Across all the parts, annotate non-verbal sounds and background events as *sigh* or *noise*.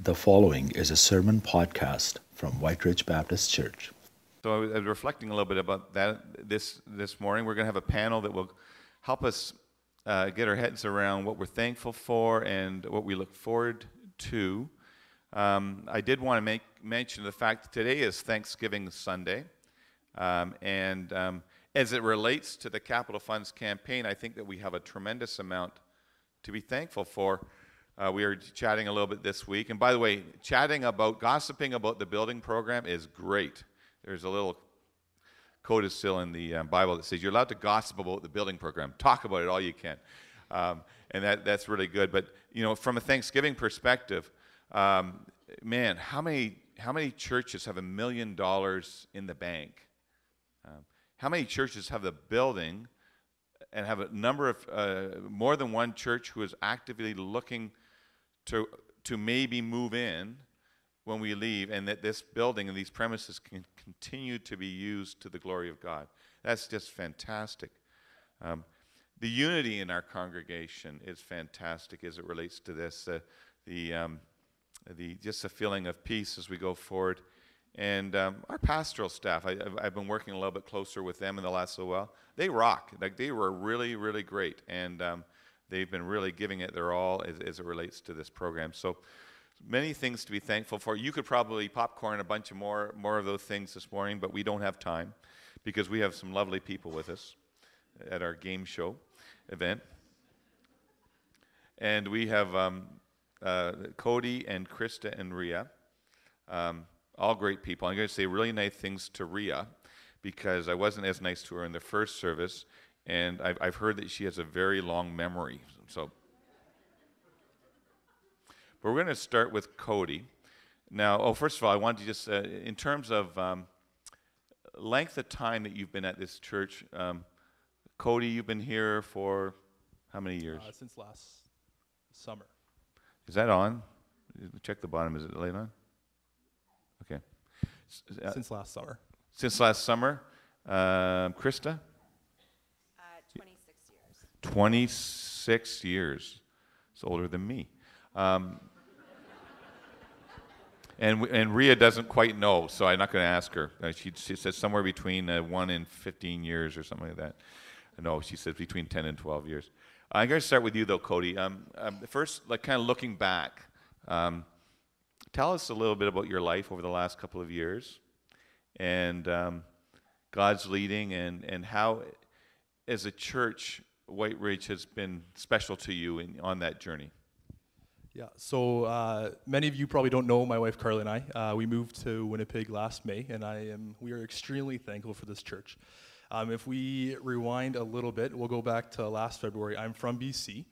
The following is a sermon podcast from Whyte Ridge Baptist Church. So I was, reflecting a little bit about that this this morning. We're going to have a panel that will help us uh, get our heads around what we're thankful for and what we look forward to. Um, I did want to make mention of the fact that today is Thanksgiving Sunday, um, and um, as it relates to the Capital Funds campaign, I think that we have a tremendous amount to be thankful for. Uh, we were chatting a little bit this week. And by the way, chatting about, gossiping about the building program is great. There's a little codicil in the um, Bible that says you're allowed to gossip about the building program. Talk about it all you can. Um, and that, that's really good. But, you know, from a Thanksgiving perspective, um, man, how many, how many churches have a million dollars in the bank? Um, how many churches have the building and have a number of, uh, more than one church who is actively looking to, to maybe move in when we leave, and that this building and these premises can continue to be used to the glory of God. That's just fantastic. Um, the unity in our congregation is fantastic as it relates to this. Uh, the, um, the, just a feeling of peace as we go forward. And um, our pastoral staff, I, have been working a little bit closer with them in the last little while. They rock. Like they were really, really great. And um, they've been really giving it their all as, as, it relates to this program. So many things to be thankful for. You could probably popcorn a bunch of more more of those things this morning, but we don't have time because we have some lovely people with us at our game show event, and we have um, uh, Cody and Krista and Ria, um, all great people. I'm going to say really nice things to Ria because I wasn't as nice to her in the first service and I've, I've heard that she has a very long memory. So, but we're going to start with Cody. Now, oh, first of all, I wanted to just, uh, in terms of um, length of time that you've been at this church, um, Cody, you've been here for how many years? Uh, since last summer. Is that on? Check the bottom. Is it laid on? Okay. Uh, since last summer. Since last summer. Uh, Krista? 26 years. It's older than me. Um, and, and Ria doesn't quite know, so I'm not going to ask her. Uh, she, she says somewhere between uh, 1 and 15 years or something like that. No, she says between 10 and 12 years. I'm going to start with you, though, Cody. Um, um, first, like kind of looking back, um, tell us a little bit about your life over the last couple of years and um, God's leading and, and how, as a church, Whyte Ridge has been special to you in, on that journey? Yeah, so uh, many of you probably don't know my wife Carly and I. Uh, we moved to Winnipeg last May, and I am we are extremely thankful for this church. Um, if we rewind a little bit, we'll go back to last February. I'm from BC,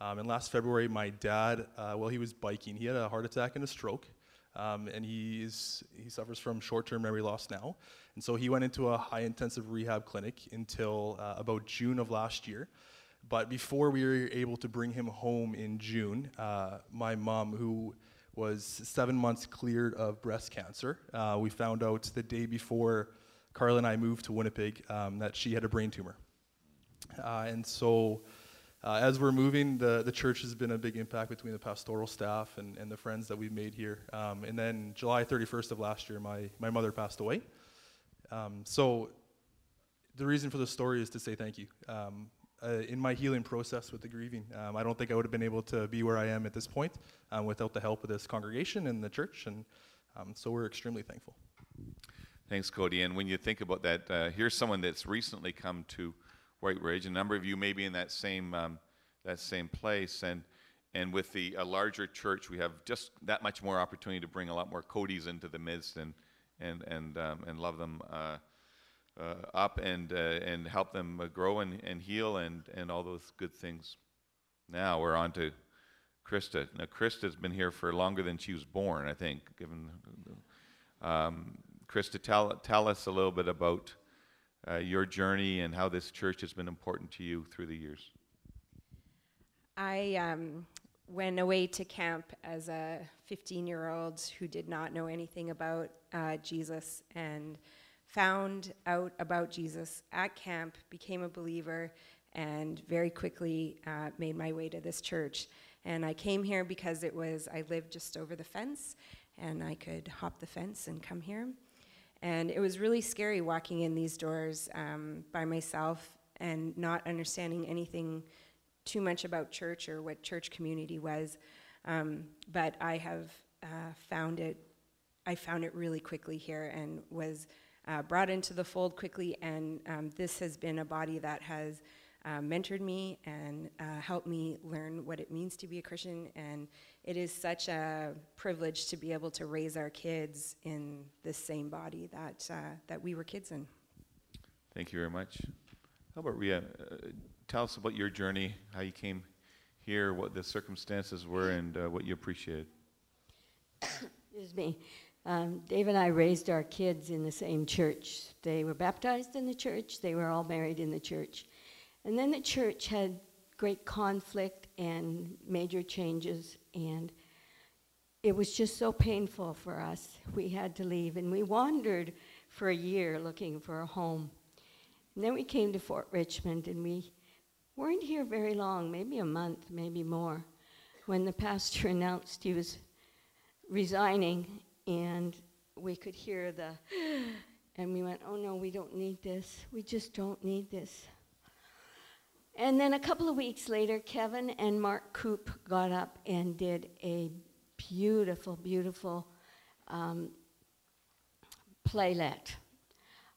um, and last February, my dad, uh, well, he was biking. He had a heart attack and a stroke, um, and he's he suffers from short-term memory loss now. And so he went into a high-intensive rehab clinic until uh, about June of last year. But before we were able to bring him home in June, uh, my mom, who was seven months cleared of breast cancer, uh, we found out the day before Carla and I moved to Winnipeg um, that she had a brain tumor. Uh, and so, uh, as we're moving, the, the church has been a big impact between the pastoral staff and, and the friends that we've made here. Um, and then, July 31st of last year, my, my mother passed away. Um, so, the reason for the story is to say thank you. Um, uh, in my healing process with the grieving. Um, I don't think I would have been able to be where I am at this point um, without the help of this congregation and the church, and um, so we're extremely thankful. Thanks, Cody. And when you think about that, uh, here's someone that's recently come to Whyte Ridge. A number of you may be in that same um, that same place, and and with the a larger church, we have just that much more opportunity to bring a lot more Codys into the midst and and and um, and love them. Uh, uh, up and uh, and help them uh, grow and, and heal and, and all those good things. Now we're on to Krista. Now Krista's been here for longer than she was born, I think. Given um, Krista, tell tell us a little bit about uh, your journey and how this church has been important to you through the years. I um, went away to camp as a 15 year old who did not know anything about uh, Jesus and found out about Jesus at camp, became a believer, and very quickly uh, made my way to this church. And I came here because it was, I lived just over the fence and I could hop the fence and come here. And it was really scary walking in these doors um, by myself and not understanding anything too much about church or what church community was. Um, but I have uh, found it, I found it really quickly here and was uh, brought into the fold quickly. And um, this has been a body that has uh, mentored me and uh, helped me learn what it means to be a Christian. And it is such a privilege to be able to raise our kids in the same body that, uh, that we were kids in. Thank you very much. How about Ria? Tell us about your journey, how you came here, what the circumstances were, and uh, what you appreciated. Excuse me. Um, Dave and I raised our kids in the same church. They were baptized in the church, they were all married in the church. And then the church had great conflict and major changes, and it was just so painful for us. We had to leave, and we wandered for a year looking for a home. And then we came to Fort Richmond, and we weren't here very long, maybe a month, maybe more, when the pastor *laughs* announced he was resigning, and we could hear the, *gasps* and we went, oh no, we don't need this. We just don't need this. And then a couple of weeks later, Kevin and Mark Coop got up and did a beautiful, beautiful um, playlet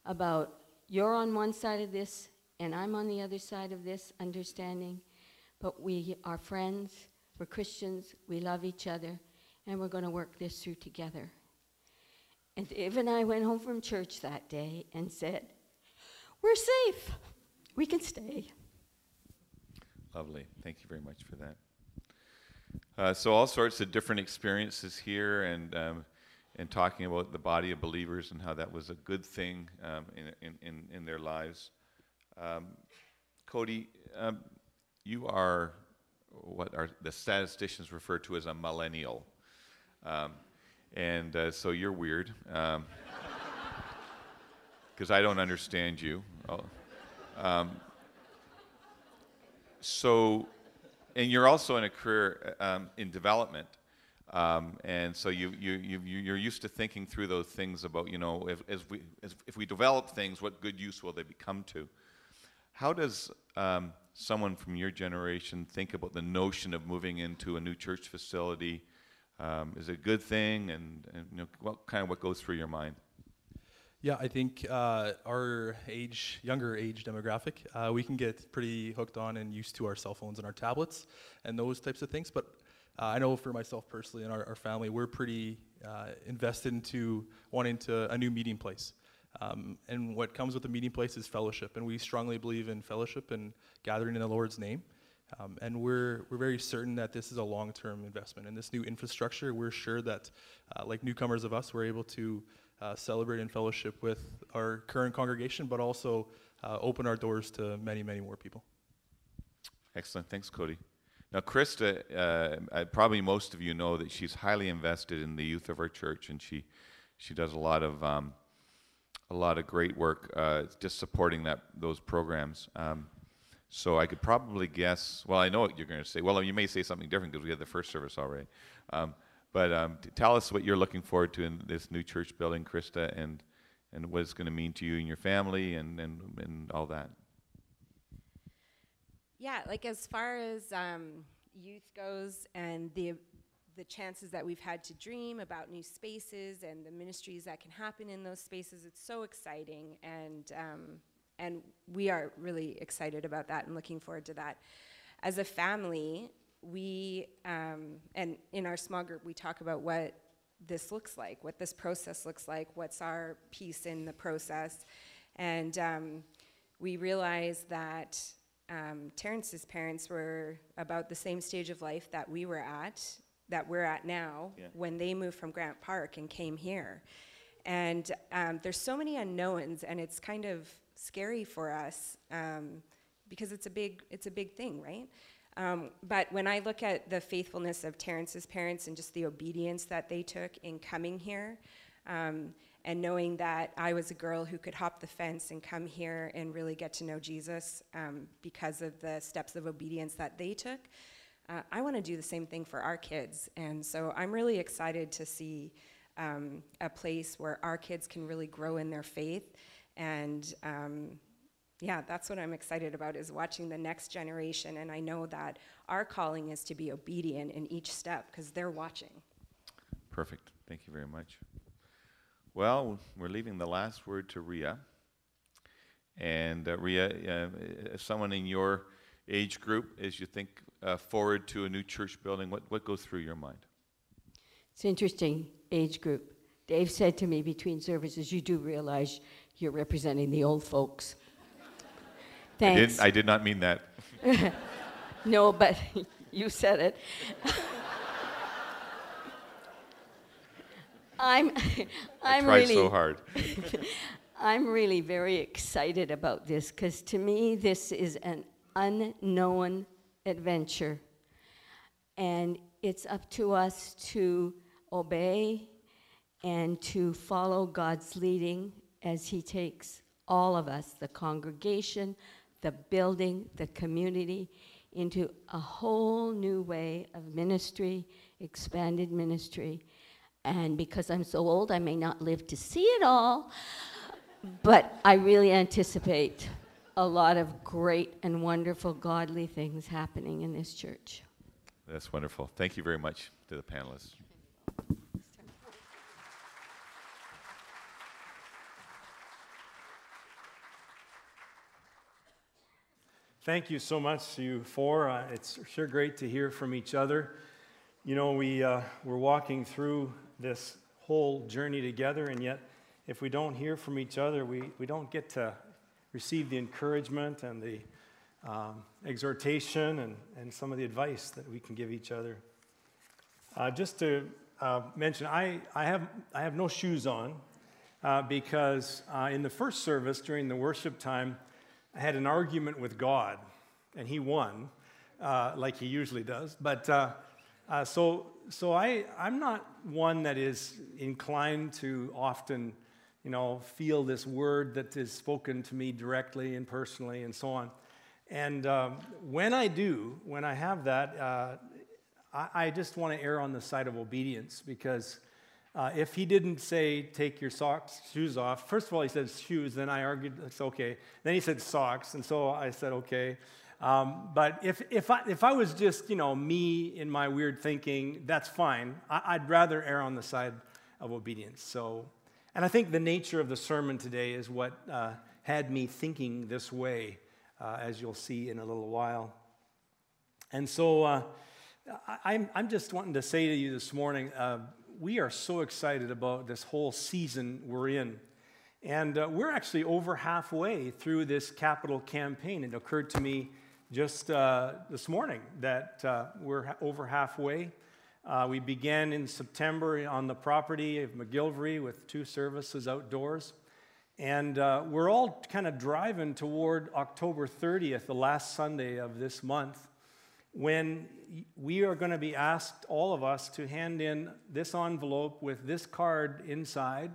about you're on one side of this and I'm on the other side of this understanding, but we are friends, we're Christians, we love each other, and we're going to work this through together. And Dave and I went home from church that day and said, We're safe, we can stay. Lovely. Thank you very much for that. Uh, so, all sorts of different experiences here, and um, and talking about the body of believers and how that was a good thing um, in, in, in their lives. Um, Cody, um, you are what are the statisticians refer to as a millennial, um, and uh, so you're weird because um, *laughs* I don't understand you. Oh, so, and you're also in a career um, in development. Um, and so you, you, you, you're used to thinking through those things about, you know, if, as we, as, if we develop things, what good use will they become to? How does um, someone from your generation think about the notion of moving into a new church facility? Um, is it a good thing? And, and you know, what kind of what goes through your mind? Yeah, I think uh, our age, younger age demographic, uh, we can get pretty hooked on and used to our cell phones and our tablets and those types of things. But uh, I know for myself personally and our, our family, we're pretty uh, invested into wanting to a new meeting place. Um, and what comes with a meeting place is fellowship, and we strongly believe in fellowship and gathering in the Lord's name. Um, and we're, we're very certain that this is a long term investment. And this new infrastructure, we're sure that, uh, like newcomers of us, we're able to uh, celebrate in fellowship with our current congregation, but also uh, open our doors to many, many more people. Excellent. Thanks, Cody. Now, Krista, uh, probably most of you know that she's highly invested in the youth of our church, and she, she does a lot of, um, a lot of great work uh, just supporting that, those programs. Um, so I could probably guess, well, I know what you're going to say. Well, you may say something different because we had the first service already. Um, but um, tell us what you're looking forward to in this new church building, Krista, and, and what it's going to mean to you and your family and, and, and all that. Yeah, like as far as um, youth goes and the, the chances that we've had to dream about new spaces and the ministries that can happen in those spaces, it's so exciting. And, um, and we are really excited about that and looking forward to that. As a family, we, um, and in our small group, we talk about what this looks like, what this process looks like, what's our piece in the process. And um, we realized that um, Terrence's parents were about the same stage of life that we were at, that we're at now, yeah. when they moved from Grant Park and came here. And um, there's so many unknowns, and it's kind of scary for us um, because it's a big, it's a big thing, right? Um, but when I look at the faithfulness of Terrence's parents and just the obedience that they took in coming here, um, and knowing that I was a girl who could hop the fence and come here and really get to know Jesus um, because of the steps of obedience that they took, uh, I want to do the same thing for our kids. And so I'm really excited to see um, a place where our kids can really grow in their faith. And um, yeah, that's what I'm excited about is watching the next generation. And I know that our calling is to be obedient in each step because they're watching. Perfect. Thank you very much. Well, we're leaving the last word to Ria. And uh, Ria, uh, someone in your age group, as you think uh, forward to a new church building, what, what goes through your mind? It's interesting, age group. Dave said to me between services, You do realize you're representing the old folks. Thanks. I did, I did not mean that. *laughs* no, but *laughs* you said it. I'm, *laughs* I'm I tried really, so hard. I'm really very excited about this because to me, this is an unknown adventure. And it's up to us to obey and to follow God's leading as He takes all of us, the congregation, the building, the community, into a whole new way of ministry, expanded ministry. And because I'm so old, I may not live to see it all, but I really anticipate a lot of great and wonderful godly things happening in this church. That's wonderful. Thank you very much to the panelists. Thank you so much, to you four. Uh, it's sure great to hear from each other. You know, we, uh, we're walking through this whole journey together, and yet, if we don't hear from each other, we, we don't get to receive the encouragement and the um, exhortation and, and some of the advice that we can give each other. Uh, just to uh, mention, I, I, have, I have no shoes on uh, because uh, in the first service during the worship time, I had an argument with God, and He won, uh, like He usually does. But uh, so, so I, I'm not one that is inclined to often you know, feel this word that is spoken to me directly and personally and so on. And um, when I do, when I have that, uh, I, I, just want to err on the side of obedience because uh, if he didn't say, take your socks, shoes off, first of all, he said shoes, then I argued, it's okay. Then he said socks, and so I said, okay. Um, but if, if, I, if I was just, you know, me in my weird thinking, that's fine. I, I'd rather err on the side of obedience. So and I think the nature of the sermon today is what uh, had me thinking this way, uh, as you'll see in a little while. And so uh, I, am just wanting to say to you this morning uh, we are so excited about this whole season we're in. And uh, we're actually over halfway through this capital campaign. It occurred to me just uh, this morning that we're over halfway. Uh, we began in September on the property of McGillivray with two services outdoors. And uh, we're all kind of driving toward October 30th, the last Sunday of this month, when we are going to be asked, all of us, to hand in this envelope with this card inside.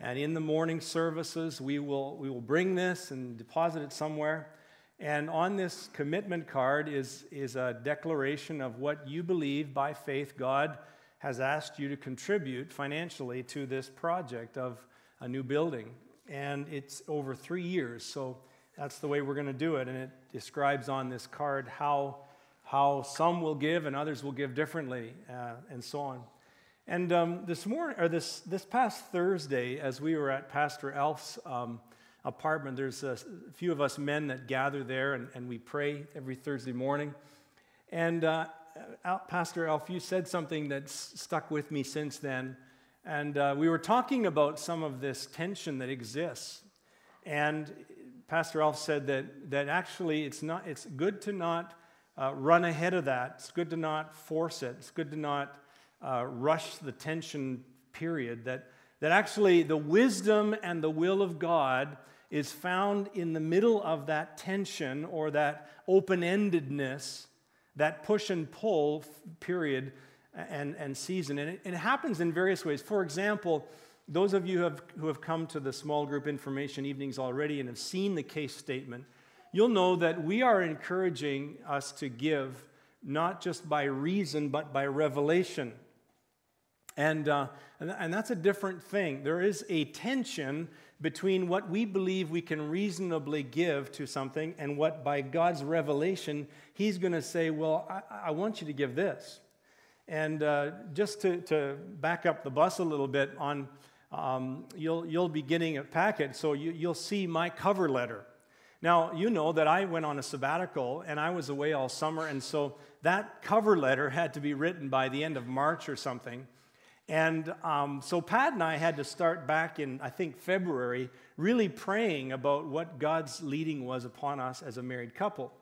And in the morning services, we will, we will bring this and deposit it somewhere. And on this commitment card is, is a declaration of what you believe by faith God has asked you to contribute financially to this project of a new building. And it's over three years, so that's the way we're going to do it. And it describes on this card how, how some will give and others will give differently, uh, and so on. And um, this morning, or this, this past Thursday, as we were at Pastor Alf's um, apartment. There's a few of us men that gather there and, and we pray every Thursday morning. And uh, Pastor Alf, you said something that's stuck with me since then. And uh, we were talking about some of this tension that exists. And Pastor Alf said that, that actually it's, not, it's good to not uh, run ahead of that. It's good to not force it. It's good to not uh, rush the tension period. That, that actually the wisdom and the will of God is found in the middle of that tension or that open endedness, that push and pull period and, and season. And it, it, happens in various ways. For example, those of you who have, who have come to the small group information evenings already and have seen the case statement, you'll know that we are encouraging us to give not just by reason, but by revelation. And, uh, and, and that's a different thing. There is a tension between what we believe we can reasonably give to something and what, by God's revelation, He's going to say, Well, I, I, want you to give this. And uh, just to, to back up the bus a little bit, on um, you'll, you'll be getting a packet, so you, you'll see my cover letter. Now, you know that I went on a sabbatical and I was away all summer, and so that cover letter had to be written by the end of March or something. And um, so Pat and I had to start back in, I think, February, really praying about what God's leading was upon us as a married couple.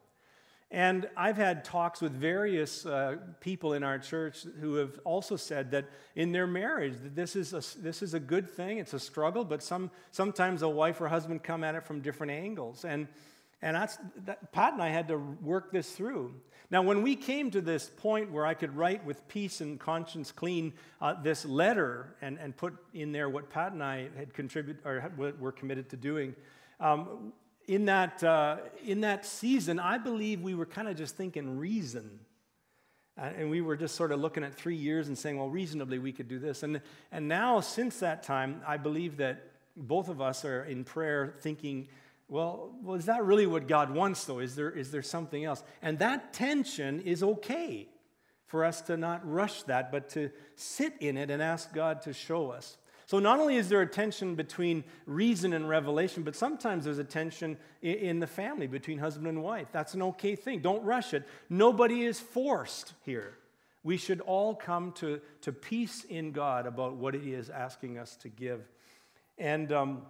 And I've had talks with various uh, people in our church who have also said that in their marriage, that this is a, this is a good thing. It's a struggle, but some, sometimes a wife or husband come at it from different angles. And, and that's, that, Pat and I had to work this through. Now, when we came to this point where I could write with peace and conscience clean uh, this letter and, and put in there what Pat and I had contributed or what we were committed to doing, um, in, that, uh, in that season, I believe we were kind of just thinking reason. Uh, and we were just sort of looking at three years and saying, well, reasonably we could do this. And, and now, since that time, I believe that both of us are in prayer thinking, well, well, is that really what God wants, though? Is there, is there something else? And that tension is okay for us to not rush that, but to sit in it and ask God to show us. So, not only is there a tension between reason and revelation, but sometimes there's a tension in the family between husband and wife. That's an okay thing. Don't rush it. Nobody is forced here. We should all come to, to peace in God about what He is asking us to give. And um,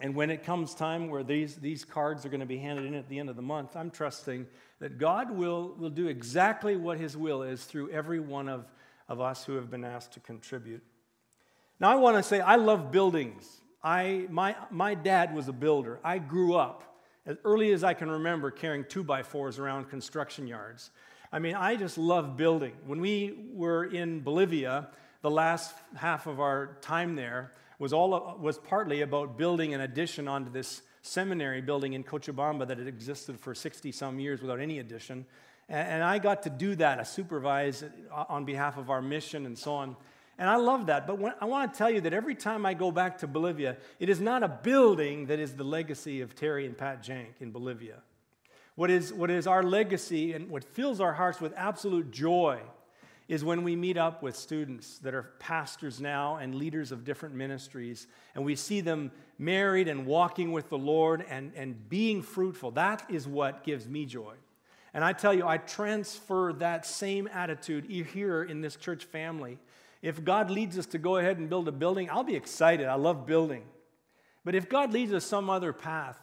and when it comes time where these, these cards are going to be handed in at the end of the month, I'm trusting that God will, will do exactly what His will is through every one of, of us who have been asked to contribute. Now, I want to say I love buildings. I, my, my dad was a builder. I grew up as early as I can remember carrying two by fours around construction yards. I mean, I just love building. When we were in Bolivia, the last half of our time there, was, all, was partly about building an addition onto this seminary building in Cochabamba that had existed for 60 some years without any addition. And, and I got to do that, I supervise uh, on behalf of our mission and so on. And I love that. But when, I want to tell you that every time I go back to Bolivia, it is not a building that is the legacy of Terry and Pat Jank in Bolivia. What is, what is our legacy and what fills our hearts with absolute joy is when we meet up with students that are pastors now and leaders of different ministries, and we see them married and walking with the Lord and, and being fruitful. That is what gives me joy. And I tell you, I transfer that same attitude here in this church family. If God leads us to go ahead and build a building, I'll be excited. I love building. But if God leads us some other path,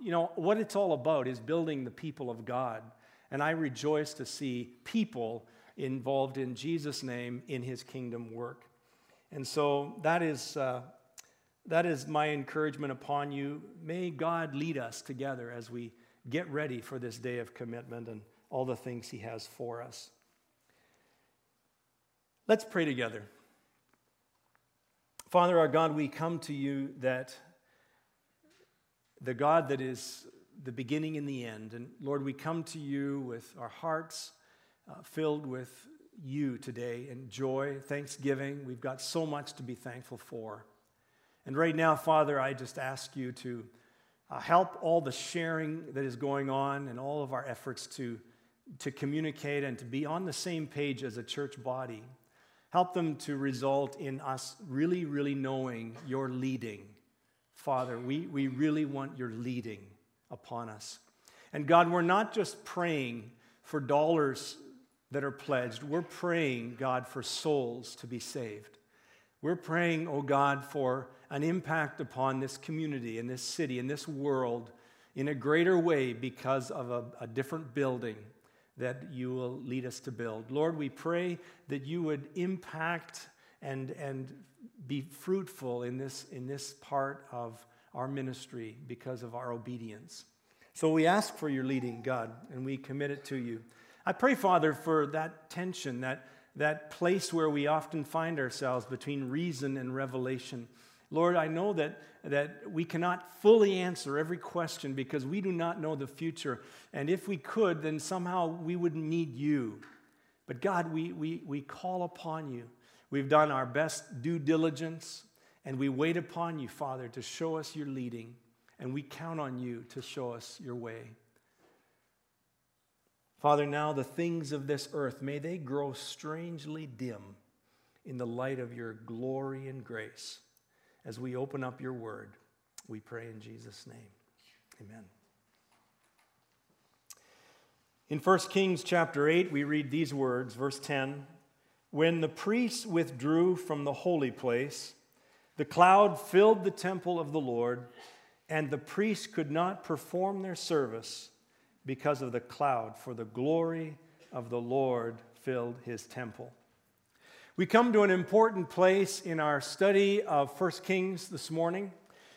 you know, what it's all about is building the people of God. And I rejoice to see people involved in Jesus' name in his kingdom work. And so that is, uh, that is my encouragement upon you. May God lead us together as we get ready for this day of commitment and all the things he has for us. Let's pray together. Father, our God, we come to you that the God that is the beginning and the end. And Lord, we come to you with our hearts uh, filled with you today and joy, thanksgiving. We've got so much to be thankful for. And right now, Father, I just ask you to uh, help all the sharing that is going on and all of our efforts to, to communicate and to be on the same page as a church body. Help them to result in us really, really knowing your leading. Father, we, we really want your leading upon us. And God, we're not just praying for dollars that are pledged, we're praying, God, for souls to be saved. We're praying, oh God, for an impact upon this community, in this city, in this world, in a greater way because of a, a different building that you will lead us to build. Lord, we pray that you would impact and, and be fruitful in this, in this part of our ministry because of our obedience. So we ask for your leading, God, and we commit it to you. I pray, Father, for that tension, that, that place where we often find ourselves between reason and revelation. Lord, I know that, that we cannot fully answer every question because we do not know the future. And if we could, then somehow we would need you. But God, we, we, we call upon you. We've done our best due diligence, and we wait upon you, Father, to show us your leading. And we count on you to show us your way. Father, now the things of this earth, may they grow strangely dim in the light of your glory and grace as we open up your word. We pray in Jesus' name. Amen. In 1 Kings chapter 8, we read these words, verse 10 When the priests withdrew from the holy place, the cloud filled the temple of the Lord, and the priests could not perform their service because of the cloud, for the glory of the Lord filled his temple. We come to an important place in our study of 1 Kings this morning.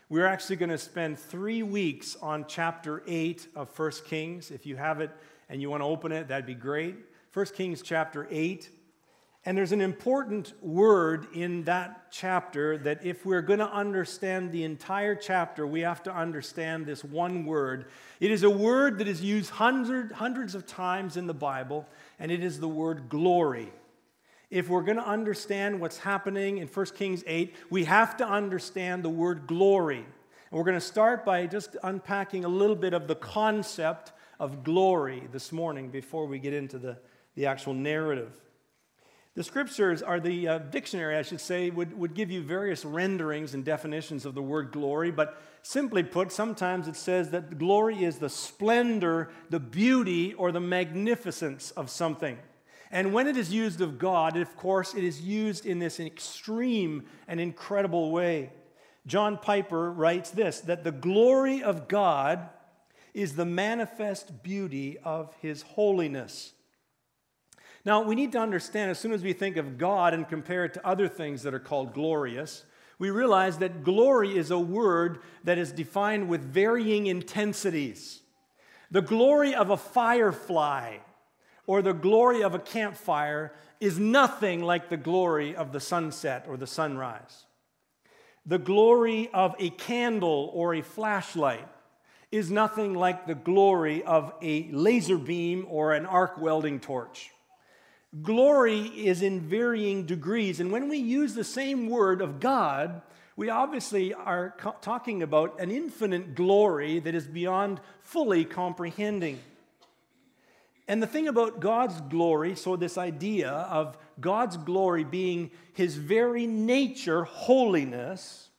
We're actually going to spend three weeks on chapter 8 of 1 Kings. If you have it and you want to open it, that'd be great. 1 Kings chapter 8. And there's an important word in that chapter that if we're going to understand the entire chapter, we have to understand this one word. It is a word that is used hundred, hundreds of times in the Bible, and it is the word glory. If we're going to understand what's happening in 1 Kings 8, we have to understand the word glory. And we're going to start by just unpacking a little bit of the concept of glory this morning before we get into the, the actual narrative. The scriptures are the uh, dictionary, I should say, would, would give you various renderings and definitions of the word glory, but simply put, sometimes it says that glory is the splendor, the beauty, or the magnificence of something. And when it is used of God, of course, it is used in this extreme and incredible way. John Piper writes this that the glory of God is the manifest beauty of his holiness. Now, we need to understand as soon as we think of God and compare it to other things that are called glorious, we realize that glory is a word that is defined with varying intensities. The glory of a firefly or the glory of a campfire is nothing like the glory of the sunset or the sunrise. The glory of a candle or a flashlight is nothing like the glory of a laser beam or an arc welding torch. Glory is in varying degrees. And when we use the same word of God, we obviously are co- talking about an infinite glory that is beyond fully comprehending. And the thing about God's glory, so this idea of God's glory being his very nature, holiness,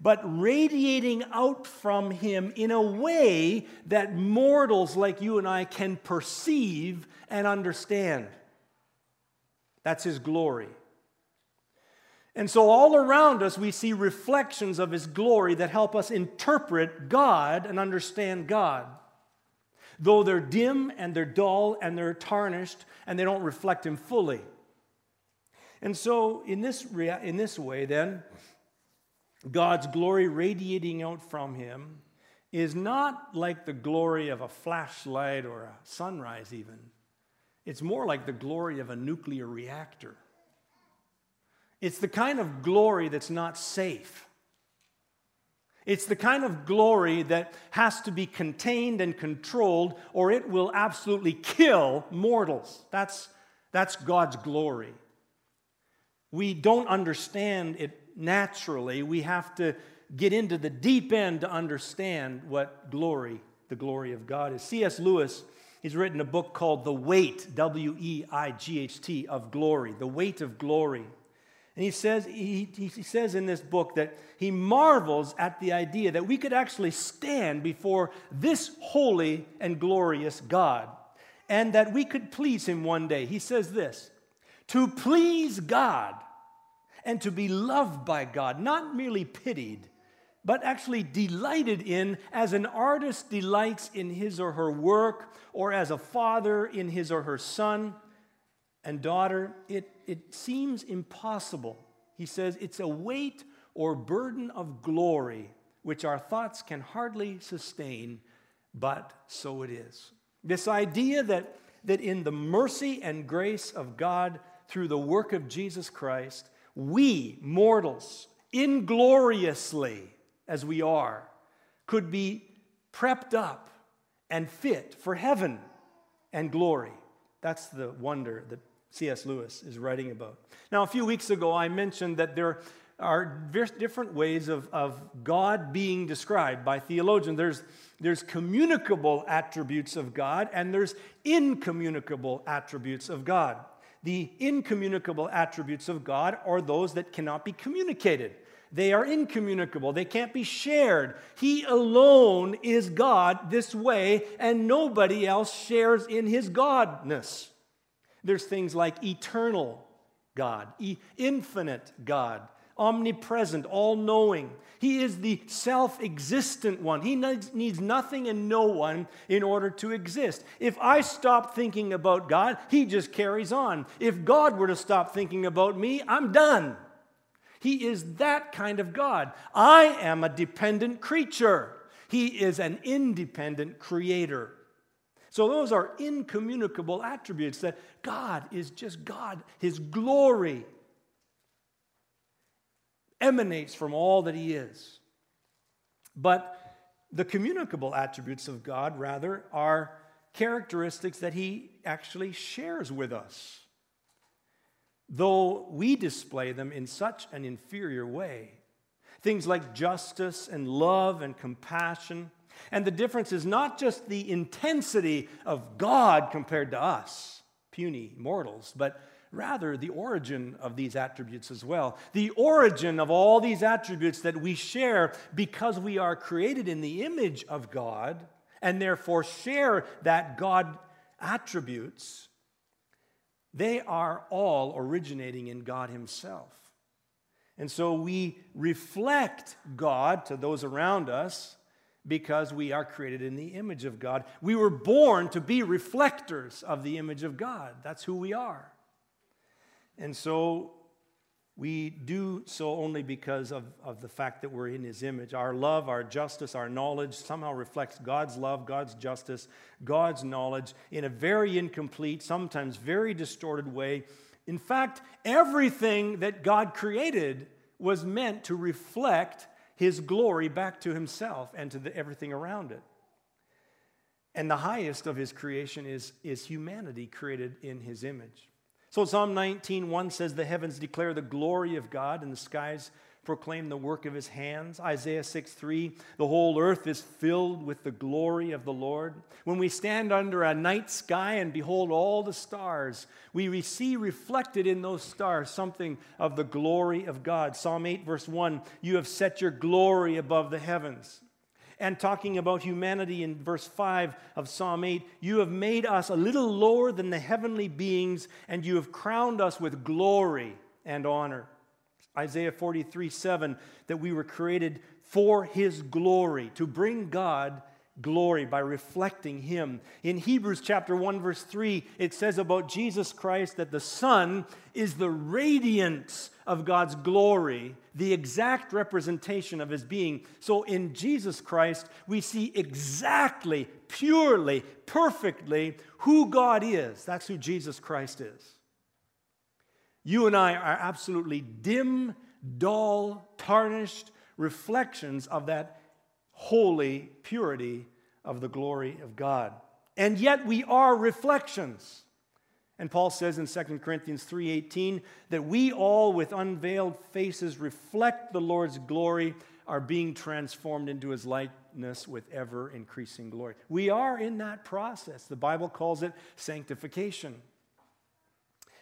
but radiating out from him in a way that mortals like you and I can perceive and understand. That's His glory. And so, all around us, we see reflections of His glory that help us interpret God and understand God. Though they're dim and they're dull and they're tarnished and they don't reflect Him fully. And so, in this, rea- in this way, then, God's glory radiating out from Him is not like the glory of a flashlight or a sunrise, even. It's more like the glory of a nuclear reactor. It's the kind of glory that's not safe. It's the kind of glory that has to be contained and controlled, or it will absolutely kill mortals. That's, that's God's glory. We don't understand it naturally. We have to get into the deep end to understand what glory, the glory of God is. C.S. Lewis He's written a book called The Weight, W E I G H T, of Glory, The Weight of Glory. And he says, he, he says in this book that he marvels at the idea that we could actually stand before this holy and glorious God and that we could please him one day. He says this to please God and to be loved by God, not merely pitied, but actually delighted in as an artist delights in his or her work, or as a father in his or her son and daughter, it, it seems impossible. He says it's a weight or burden of glory which our thoughts can hardly sustain, but so it is. This idea that, that in the mercy and grace of God through the work of Jesus Christ, we mortals ingloriously as we are, could be prepped up and fit for heaven and glory. That's the wonder that C.S. Lewis is writing about. Now, a few weeks ago, I mentioned that there are different ways of, of God being described by theologians. There's, there's communicable attributes of God, and there's incommunicable attributes of God. The incommunicable attributes of God are those that cannot be communicated. They are incommunicable. They can't be shared. He alone is God this way, and nobody else shares in his godness. There's things like eternal God, infinite God, omnipresent, all knowing. He is the self existent one. He needs nothing and no one in order to exist. If I stop thinking about God, He just carries on. If God were to stop thinking about me, I'm done. He is that kind of God. I am a dependent creature, He is an independent creator. So, those are incommunicable attributes that God is just God. His glory emanates from all that He is. But the communicable attributes of God, rather, are characteristics that He actually shares with us though we display them in such an inferior way. Things like justice and love and compassion. And the difference is not just the intensity of God compared to us, puny mortals, but rather the origin of these attributes as well. The origin of all these attributes that we share because we are created in the image of God and therefore share that God attributes they are all originating in God Himself. And so we reflect God to those around us because we are created in the image of God. We were born to be reflectors of the image of God. That's who we are. And so we do so only because of, of the fact that we're in His image. Our love, our justice, our knowledge somehow reflects God's love, God's justice, God's knowledge in a very incomplete, sometimes very distorted way. In fact, everything that God created was meant to reflect His glory back to Himself and to the, everything around it. And the highest of His creation is, is humanity created in His image. So Psalm 19:1 says the heavens declare the glory of God and the skies proclaim the work of his hands. Isaiah 6:3 the whole earth is filled with the glory of the Lord. When we stand under a night sky and behold all the stars, we see reflected in those stars something of the glory of God. Psalm 8 verse 1 you have set your glory above the heavens and talking about humanity in verse 5 of Psalm 8 You have made us a little lower than the heavenly beings, and you have crowned us with glory and honor. Isaiah 43 7, that we were created for his glory, to bring God glory by reflecting him. In Hebrews chapter 1 verse 3 it says about Jesus Christ that the son is the radiance of God's glory, the exact representation of his being. So in Jesus Christ we see exactly, purely, perfectly who God is. That's who Jesus Christ is. You and I are absolutely dim, dull, tarnished reflections of that holy purity of the glory of God. And yet we are reflections. And Paul says in 2 Corinthians 3:18 that we all with unveiled faces reflect the Lord's glory are being transformed into his likeness with ever increasing glory. We are in that process. The Bible calls it sanctification.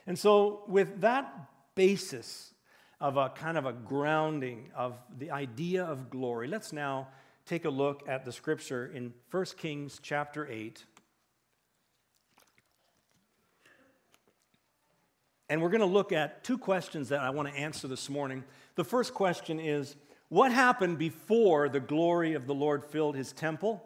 And so with that basis of a kind of a grounding of the idea of glory, let's now take a look at the scripture in 1 Kings chapter 8. And we're going to look at two questions that I want to answer this morning. The first question is What happened before the glory of the Lord filled his temple?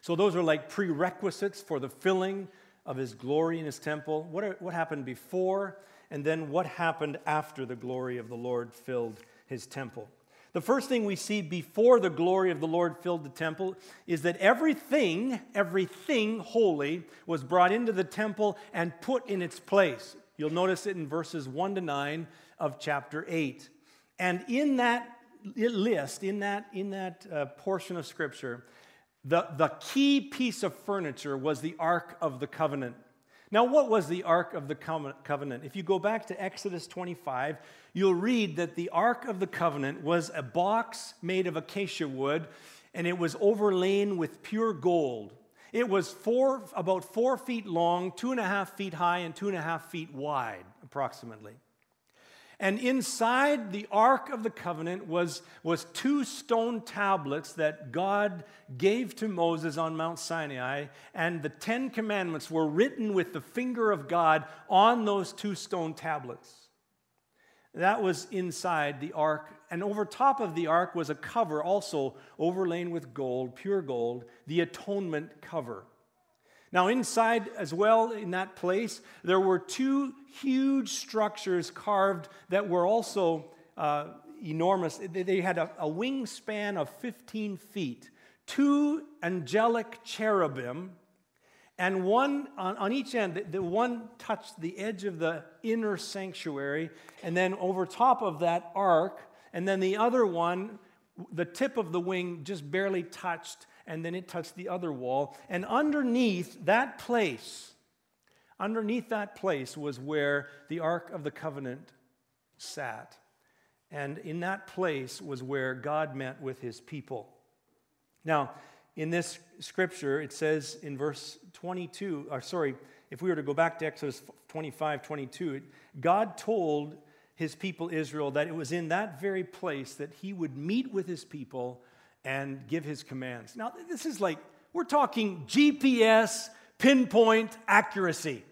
So, those are like prerequisites for the filling of his glory in his temple. What, are, what happened before? And then what happened after the glory of the Lord filled his temple? The first thing we see before the glory of the Lord filled the temple is that everything, everything holy, was brought into the temple and put in its place. You'll notice it in verses 1 to 9 of chapter 8. And in that list, in that, in that uh, portion of Scripture, the, the key piece of furniture was the Ark of the Covenant. Now, what was the Ark of the Covenant? If you go back to Exodus 25, you'll read that the Ark of the Covenant was a box made of acacia wood and it was overlain with pure gold. It was four, about four feet long, two and a half feet high, and two and a half feet wide, approximately. And inside the Ark of the Covenant was, was two stone tablets that God gave to Moses on Mount Sinai. And the Ten Commandments were written with the finger of God on those two stone tablets. That was inside the ark. And over top of the ark was a cover, also overlain with gold, pure gold, the atonement cover. Now, inside as well, in that place, there were two huge structures carved that were also uh, enormous. They had a, a wingspan of 15 feet, two angelic cherubim, and one on, on each end, the, the one touched the edge of the inner sanctuary, and then over top of that ark, and then the other one, the tip of the wing just barely touched and then it touched the other wall. And underneath that place, underneath that place was where the Ark of the Covenant sat. And in that place was where God met with his people. Now, in this scripture, it says in verse 22, or sorry, if we were to go back to Exodus 25, 22, God told his people Israel that it was in that very place that he would meet with his people and give his commands. Now, this is like, we're talking GPS pinpoint accuracy.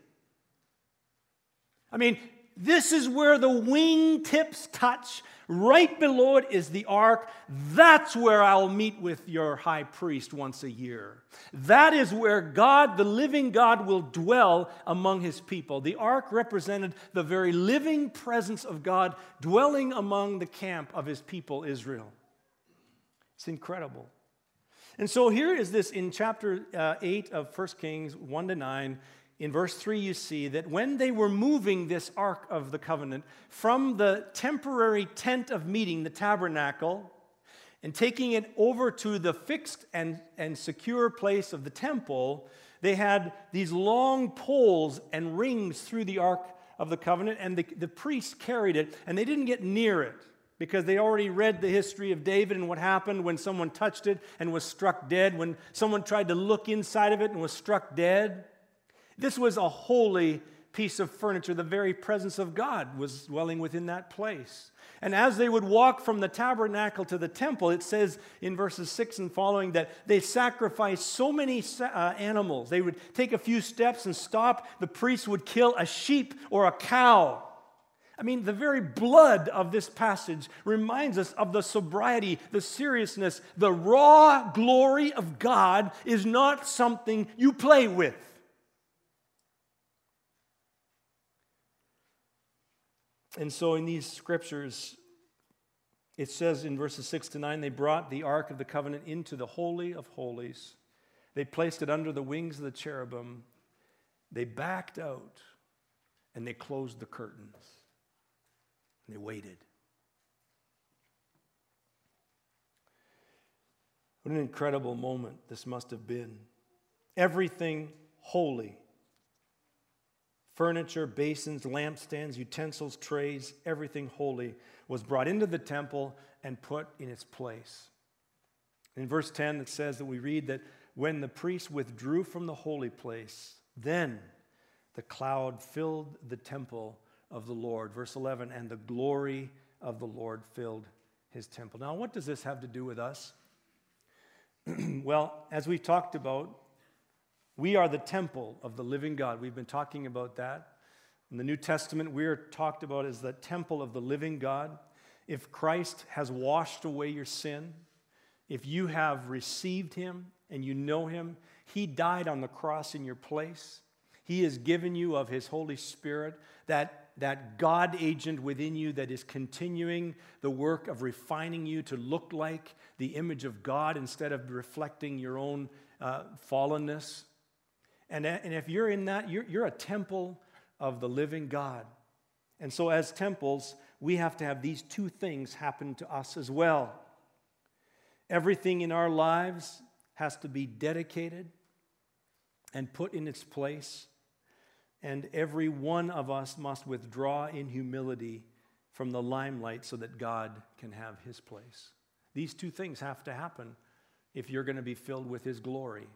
I mean, this is where the wingtips touch. Right below it is the ark. That's where I'll meet with your high priest once a year. That is where God, the living God, will dwell among his people. The ark represented the very living presence of God dwelling among the camp of his people, Israel. It's incredible. And so here is this in chapter uh, 8 of 1 Kings 1 to 9. In verse 3, you see that when they were moving this Ark of the Covenant from the temporary tent of meeting, the tabernacle, and taking it over to the fixed and, and secure place of the temple, they had these long poles and rings through the Ark of the Covenant, and the, the priests carried it, and they didn't get near it because they already read the history of David and what happened when someone touched it and was struck dead, when someone tried to look inside of it and was struck dead. This was a holy piece of furniture. The very presence of God was dwelling within that place. And as they would walk from the tabernacle to the temple, it says in verses 6 and following that they sacrificed so many uh, animals. They would take a few steps and stop. The priest would kill a sheep or a cow. I mean, the very blood of this passage reminds us of the sobriety, the seriousness, the raw glory of God is not something you play with. And so in these scriptures, it says in verses 6 to 9, they brought the Ark of the Covenant into the Holy of Holies. They placed it under the wings of the cherubim. They backed out and they closed the curtains. They waited. What an incredible moment this must have been. Everything holy furniture, basins, lampstands, utensils, trays, everything holy was brought into the temple and put in its place. In verse 10, it says that we read that when the priest withdrew from the holy place, then the cloud filled the temple of the Lord. Verse 11, and the glory of the Lord filled his temple. Now, what does this have to do with us? *clears throat* well, as we've talked about, we are the temple of the living God. We've been talking about that. In the New Testament, we are talked about as the temple of the living God. If Christ has washed away your sin, if you have received him and you know him, he died on the cross in your place. He has given you of his Holy Spirit, that that God agent within you that is continuing the work of refining you to look like the image of God instead of reflecting your own uh, fallenness. And, and if you're in that, you're, you're a temple of the living God. And so, as temples, we have to have these two things happen to us as well. Everything in our lives has to be dedicated and put in its place, and every one of us must withdraw in humility from the limelight so that God can have his place. These two things have to happen if you're going to be filled with his glory.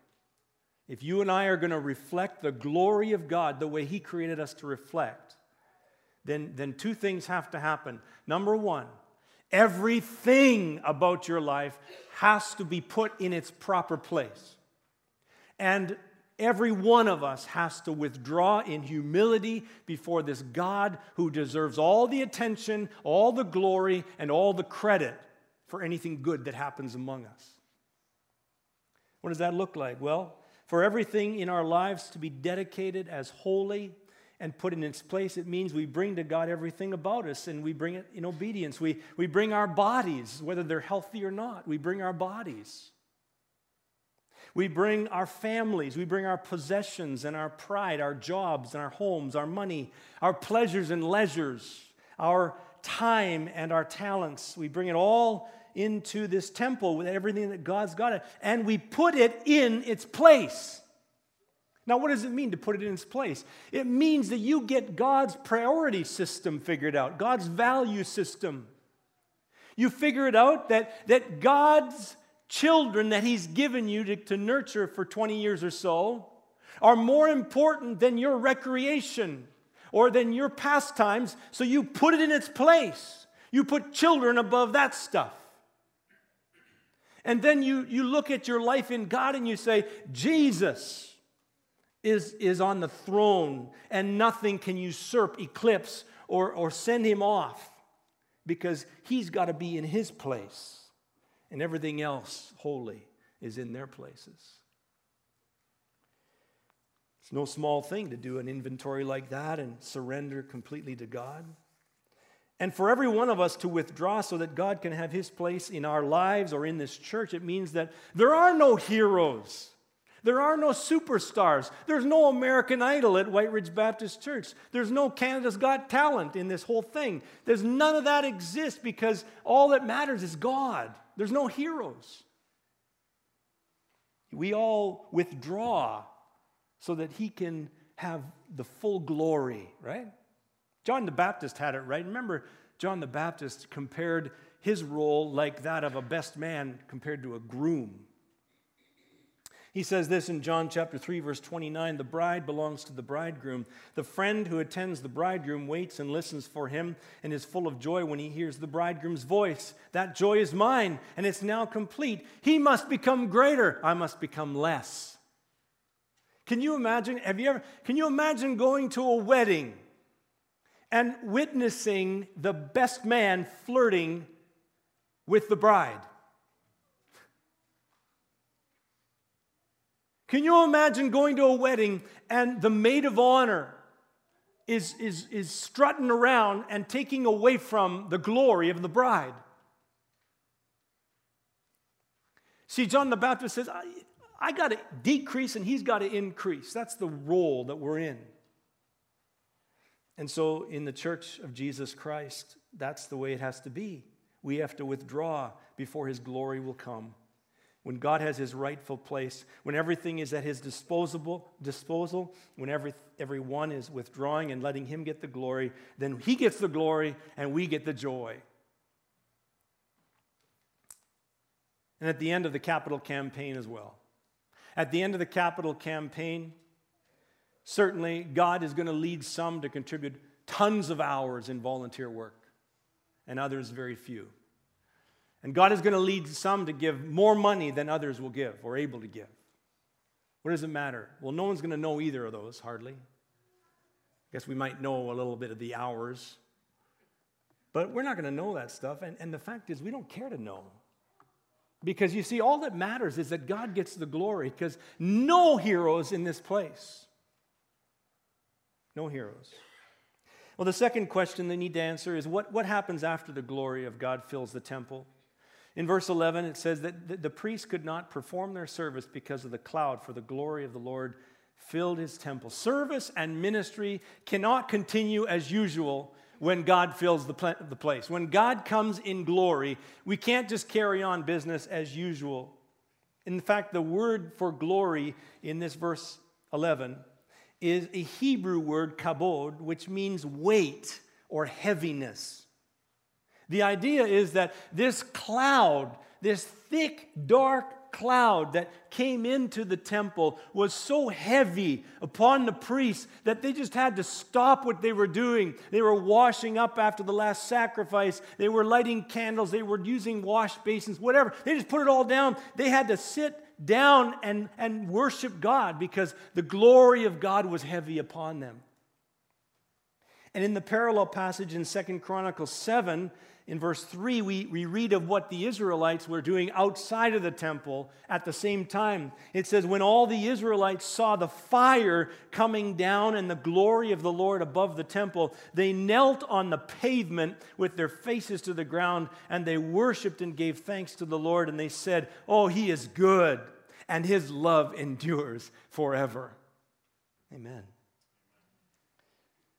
If you and I are going to reflect the glory of God the way he created us to reflect, then, then two things have to happen. Number one, everything about your life has to be put in its proper place. And Every one of us has to withdraw in humility before this God who deserves all the attention, all the glory, and all the credit for anything good that happens among us. What does that look like? Well, for everything in our lives to be dedicated as holy and put in its place, it means we bring to God everything about us and we bring it in obedience. We, we bring our bodies, whether they're healthy or not, we bring our bodies. We bring our families, we bring our possessions and our pride, our jobs and our homes, our money, our pleasures and leisures, our time and our talents. We bring it all into this temple with everything that God's got and we put it in its place. Now, what does it mean to put it in its place? It means that you get God's priority system figured out, God's value system. You figure it out that, that God's children that He's given you to, to nurture for 20 years or so are more important than your recreation or than your pastimes, so you put it in its place. You put children above that stuff. And then you, you look at your life in God and you say, Jesus is, is on the throne, and nothing can usurp, eclipse, or, or send him off because he's got to be in his place and everything else holy is in their places. It's no small thing to do an inventory like that and surrender completely to God. And for every one of us to withdraw so that God can have his place in our lives or in this church, it means that there are no heroes. There are no superstars. There's no American Idol at Whyte Ridge Baptist Church. There's no Canada's Got Talent in this whole thing. There's none of that exists because all that matters is God. There's no heroes. We all withdraw so that he can have the full glory, right? John the Baptist had it right. Remember, John the Baptist compared his role like that of a best man compared to a groom. He says this in John chapter 3 verse 29, the bride belongs to the bridegroom. The friend who attends the bridegroom waits and listens for him and is full of joy when he hears the bridegroom's voice. That joy is mine and it's now complete. He must become greater, I must become less. Can you imagine have you ever can you imagine going to a wedding and witnessing the best man flirting with the bride? Can you imagine going to a wedding and the maid of honor is, is, is strutting around and taking away from the glory of the bride? See, John the Baptist says, I, I got to decrease and he's got to increase. That's the role that we're in. And so, in the church of Jesus Christ, that's the way it has to be. We have to withdraw before his glory will come when God has his rightful place, when everything is at his disposable, disposal, when every, everyone is withdrawing and letting him get the glory, then he gets the glory and we get the joy. And at the end of the capital campaign as well. At the end of the capital campaign, certainly God is going to lead some to contribute tons of hours in volunteer work, and others very few. And God is going to lead some to give more money than others will give or able to give. What does it matter? Well, no one's going to know either of those, hardly. I guess we might know a little bit of the hours. But we're not going to know that stuff. And, and the fact is, we don't care to know. Because you see, all that matters is that God gets the glory, because no heroes in this place. No heroes. Well, the second question they need to answer is what, what happens after the glory of God fills the temple? In verse 11, it says that the priests could not perform their service because of the cloud, for the glory of the Lord filled his temple. Service and ministry cannot continue as usual when God fills the, place. When God comes in glory, we can't just carry on business as usual. In fact, the word for glory in this verse 11 is a Hebrew word, kabod, which means weight or heaviness. The idea is that this cloud, this thick, dark cloud that came into the temple was so heavy upon the priests that they just had to stop what they were doing. They were washing up after the last sacrifice, they were lighting candles, they were using wash basins, whatever. They just put it all down. They had to sit down and, and worship God because the glory of God was heavy upon them. And in the parallel passage in Second Chronicles 7, in verse 3, we, we read of what the Israelites were doing outside of the temple at the same time. It says, When all the Israelites saw the fire coming down and the glory of the Lord above the temple, they knelt on the pavement with their faces to the ground, and they worshiped and gave thanks to the Lord. And they said, Oh, he is good, and his love endures forever. Amen.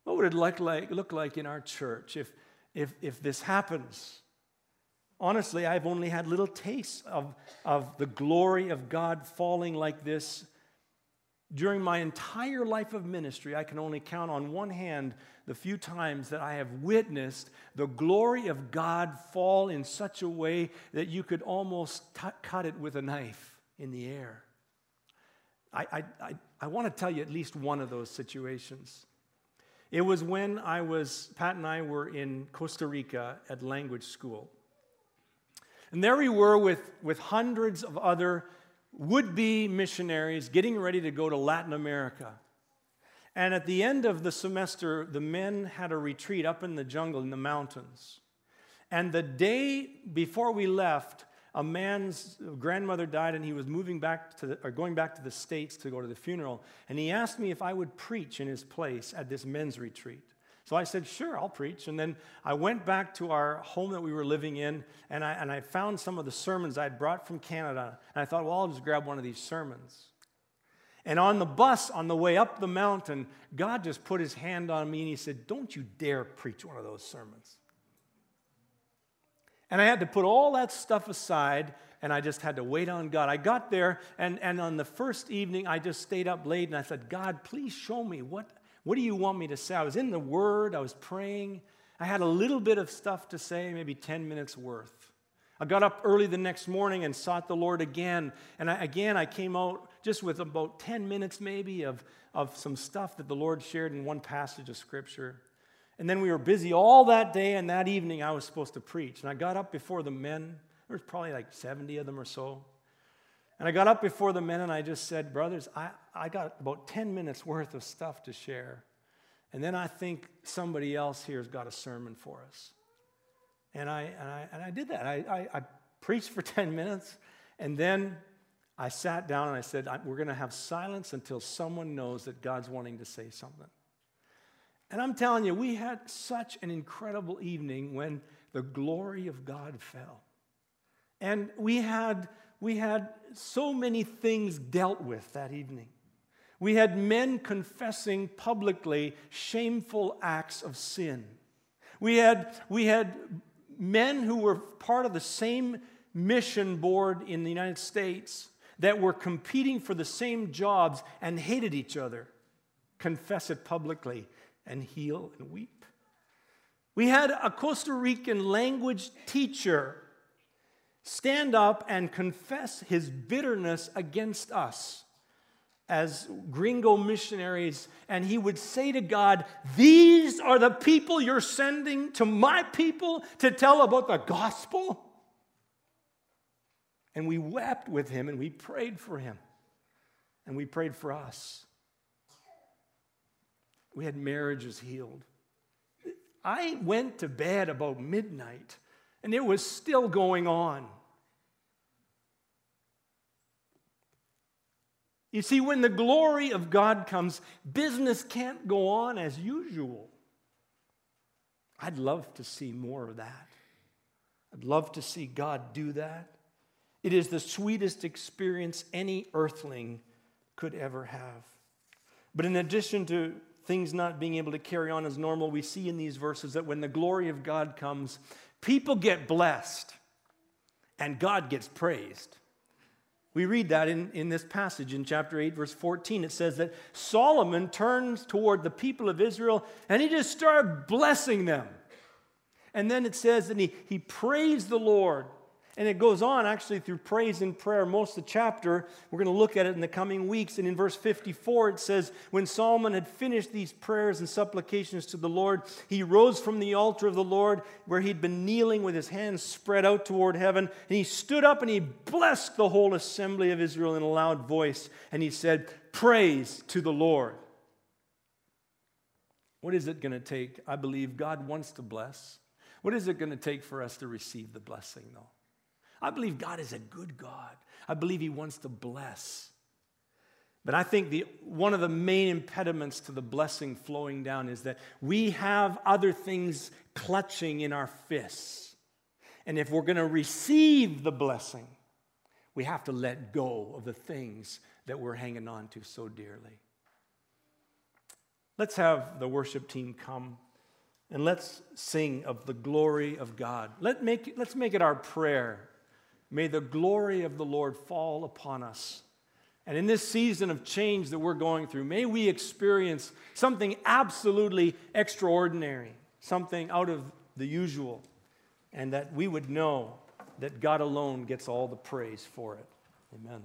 What would it look like, look like in our church if if, if this happens. Honestly, I've only had little tastes of, of the glory of God falling like this. During my entire life of ministry, I can only count on one hand the few times that I have witnessed the glory of God fall in such a way that you could almost t- cut it with a knife in the air. I, I, I, I want to tell you at least one of those situations. It was when I was, Pat and I were in Costa Rica at language school. And there we were with, with hundreds of other would be missionaries getting ready to go to Latin America. And at the end of the semester, the men had a retreat up in the jungle in the mountains. And the day before we left, a man's grandmother died and he was moving back to the, or going back to the States to go to the funeral. And he asked me if I would preach in his place at this men's retreat. So I said, sure, I'll preach. And then I went back to our home that we were living in and I, and I found some of the sermons I had brought from Canada. And I thought, well, I'll just grab one of these sermons. And on the bus on the way up the mountain, God just put his hand on me and he said, Don't you dare preach one of those sermons. And I had to put all that stuff aside and I just had to wait on God. I got there, and, and on the first evening, I just stayed up late and I said, God, please show me what, what do you want me to say? I was in the Word, I was praying. I had a little bit of stuff to say, maybe 10 minutes worth. I got up early the next morning and sought the Lord again. And I, again, I came out just with about 10 minutes, maybe, of, of some stuff that the Lord shared in one passage of Scripture. And then we were busy all that day, and that evening I was supposed to preach. And I got up before the men. There was probably like 70 of them or so. And I got up before the men and I just said, Brothers, I, I got about 10 minutes worth of stuff to share. And then I think somebody else here has got a sermon for us. And I, and I, and I did that. I, I, I preached for *laughs* 10 minutes, and then I sat down and I said, We're going to have silence until someone knows that God's wanting to say something. And I'm telling you, we had such an incredible evening when the glory of God fell. And we had, we had so many things dealt with that evening. We had men confessing publicly shameful acts of sin. We had, we had men who were part of the same mission board in the United States that were competing for the same jobs and hated each other confess it publicly and heal and weep. We had a Costa Rican language teacher stand up and confess his bitterness against us as gringo missionaries, and he would say to God, These are the people you're sending to my people to tell about the gospel? And we wept with him and we prayed for him and we prayed for us. We had marriages healed. I went to bed about midnight and it was still going on. You see, when the glory of God comes, business can't go on as usual. I'd love to see more of that. I'd love to see God do that. It is the sweetest experience any earthling could ever have. But in addition to things not being able to carry on as normal, we see in these verses that when the glory of God comes, people get blessed and God gets praised. We read that in, in this passage in chapter 8, verse 14. It says that Solomon turns toward the people of Israel and he just started blessing them. And then it says that he, he praised the Lord. And it goes on actually through praise and prayer most of the chapter. We're going to look at it in the coming weeks. And in verse 54, it says, When Solomon had finished these prayers and supplications to the Lord, he rose from the altar of the Lord where he'd been kneeling with his hands spread out toward heaven. And he stood up and he blessed the whole assembly of Israel in a loud voice. And he said, Praise to the Lord. What is it going to take? I believe God wants to bless. What is it going to take for us to receive the blessing, though? I believe God is a good God. I believe He wants to bless. But I think the, one of the main impediments to the blessing flowing down is that we have other things clutching in our fists. And if we're going to receive the blessing, we have to let go of the things that we're hanging on to so dearly. Let's have the worship team come and let's sing of the glory of God. Let make, let's make it our prayer May the glory of the Lord fall upon us. And in this season of change that we're going through, may we experience something absolutely extraordinary, something out of the usual, and that we would know that God alone gets all the praise for it. Amen.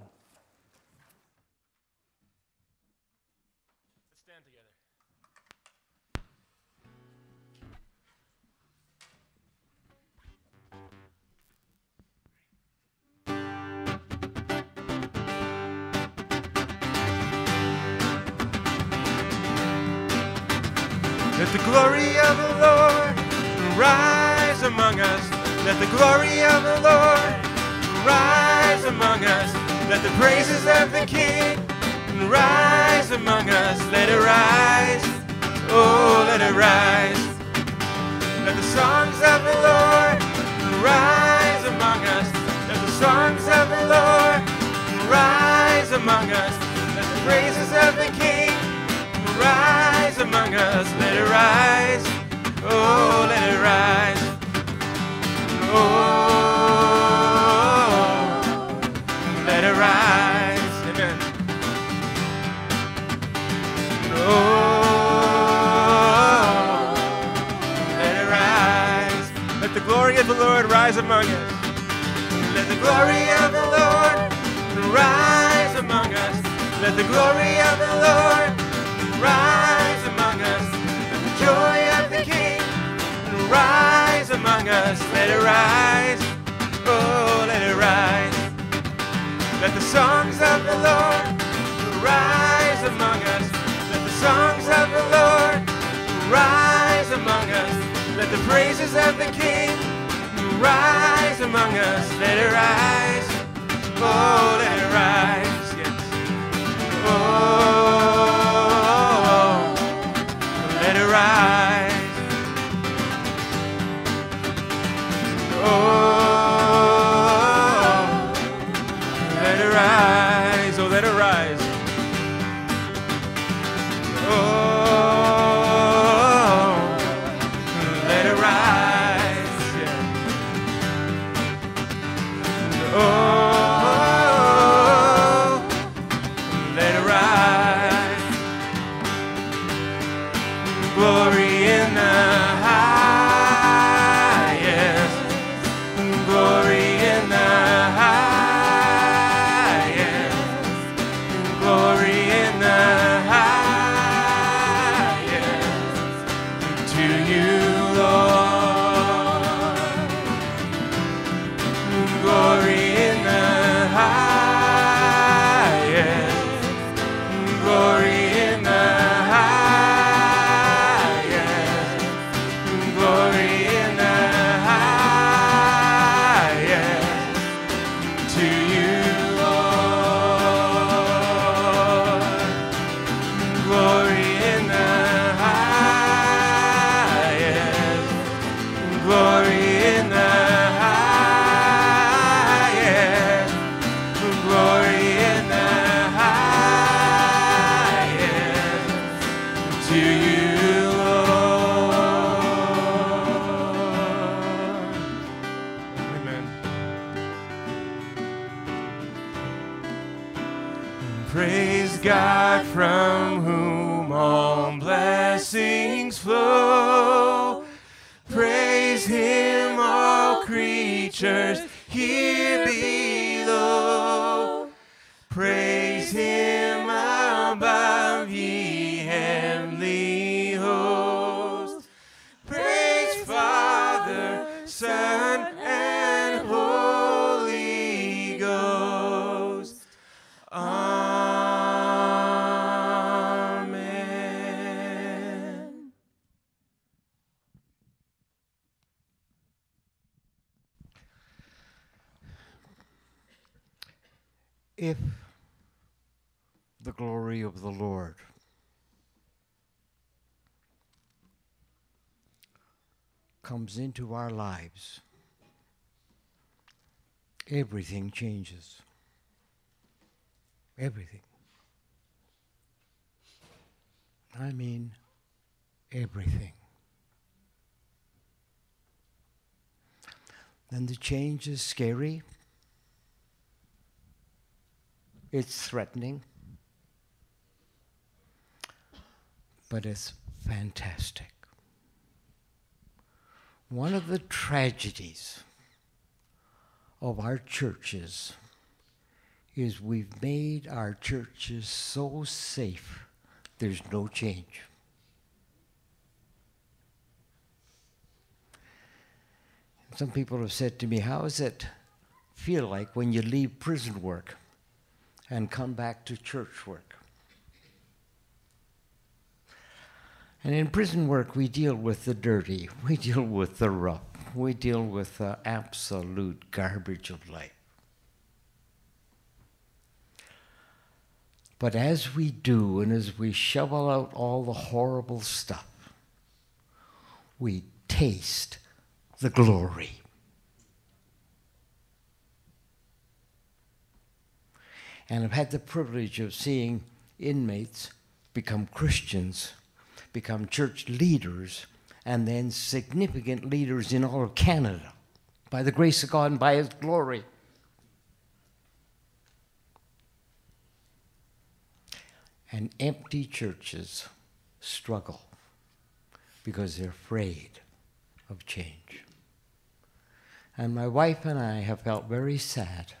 Glory of the Lord rise among us. Let the glory of the Lord rise among us. Let the praises of the King rise among us. Let it rise. Oh, let it rise. Let the songs of the Lord rise among us. Let the songs of the Lord rise among us. Let the praises of the King rise among us. Let it rise. Oh, let it rise. Oh, let it rise. Amen. Oh, let it rise. Let the glory of the Lord rise among us. Let the glory of the Lord rise among us. Let the glory of the Lord us. Let it rise. Oh, let it rise. Let the songs of the Lord rise among us. Let the songs of the Lord rise among us. Let the praises of the King rise among us. Let it rise. Oh, let it rise. Yes. Oh, let it rise. Oh, to you, Lord. Glory of the Lord comes into our lives, everything changes. Everything. I mean, everything. And the change is scary. It's threatening, but it's fantastic. One of the tragedies of our churches is we've made our churches so safe, there's no change. Some people have said to me, How does it feel like when you leave prison work? and come back to church work. And in prison work, we deal with the dirty, we deal with the rough, we deal with the absolute garbage of life. But as we do, and as we shovel out all the horrible stuff, we taste the glory. and I've had the privilege of seeing inmates become Christians, become church leaders, and then significant leaders in all of Canada by the grace of God and by His glory. And empty churches struggle because they're afraid of change. And my wife and I have felt very sad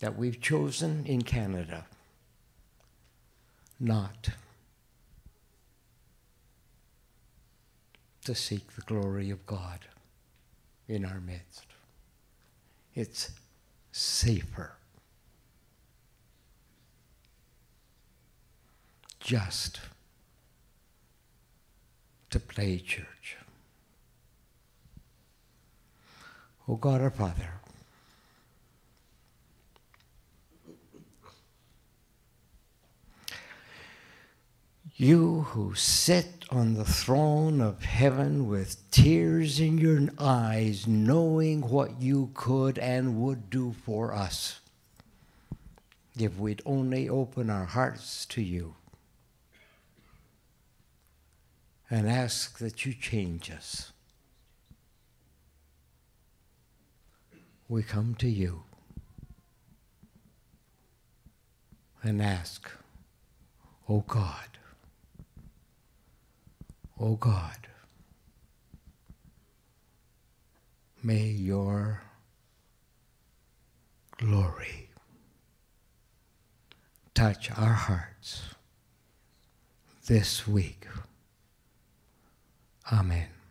that we've chosen in Canada not to seek the glory of God in our midst. It's safer just to play church. Oh God our Father, You who sit on the throne of heaven with tears in your eyes, knowing what you could and would do for us if we'd only open our hearts to you and ask that you change us. We come to you and ask, Oh God, O God, may your glory touch our hearts this week. Amen.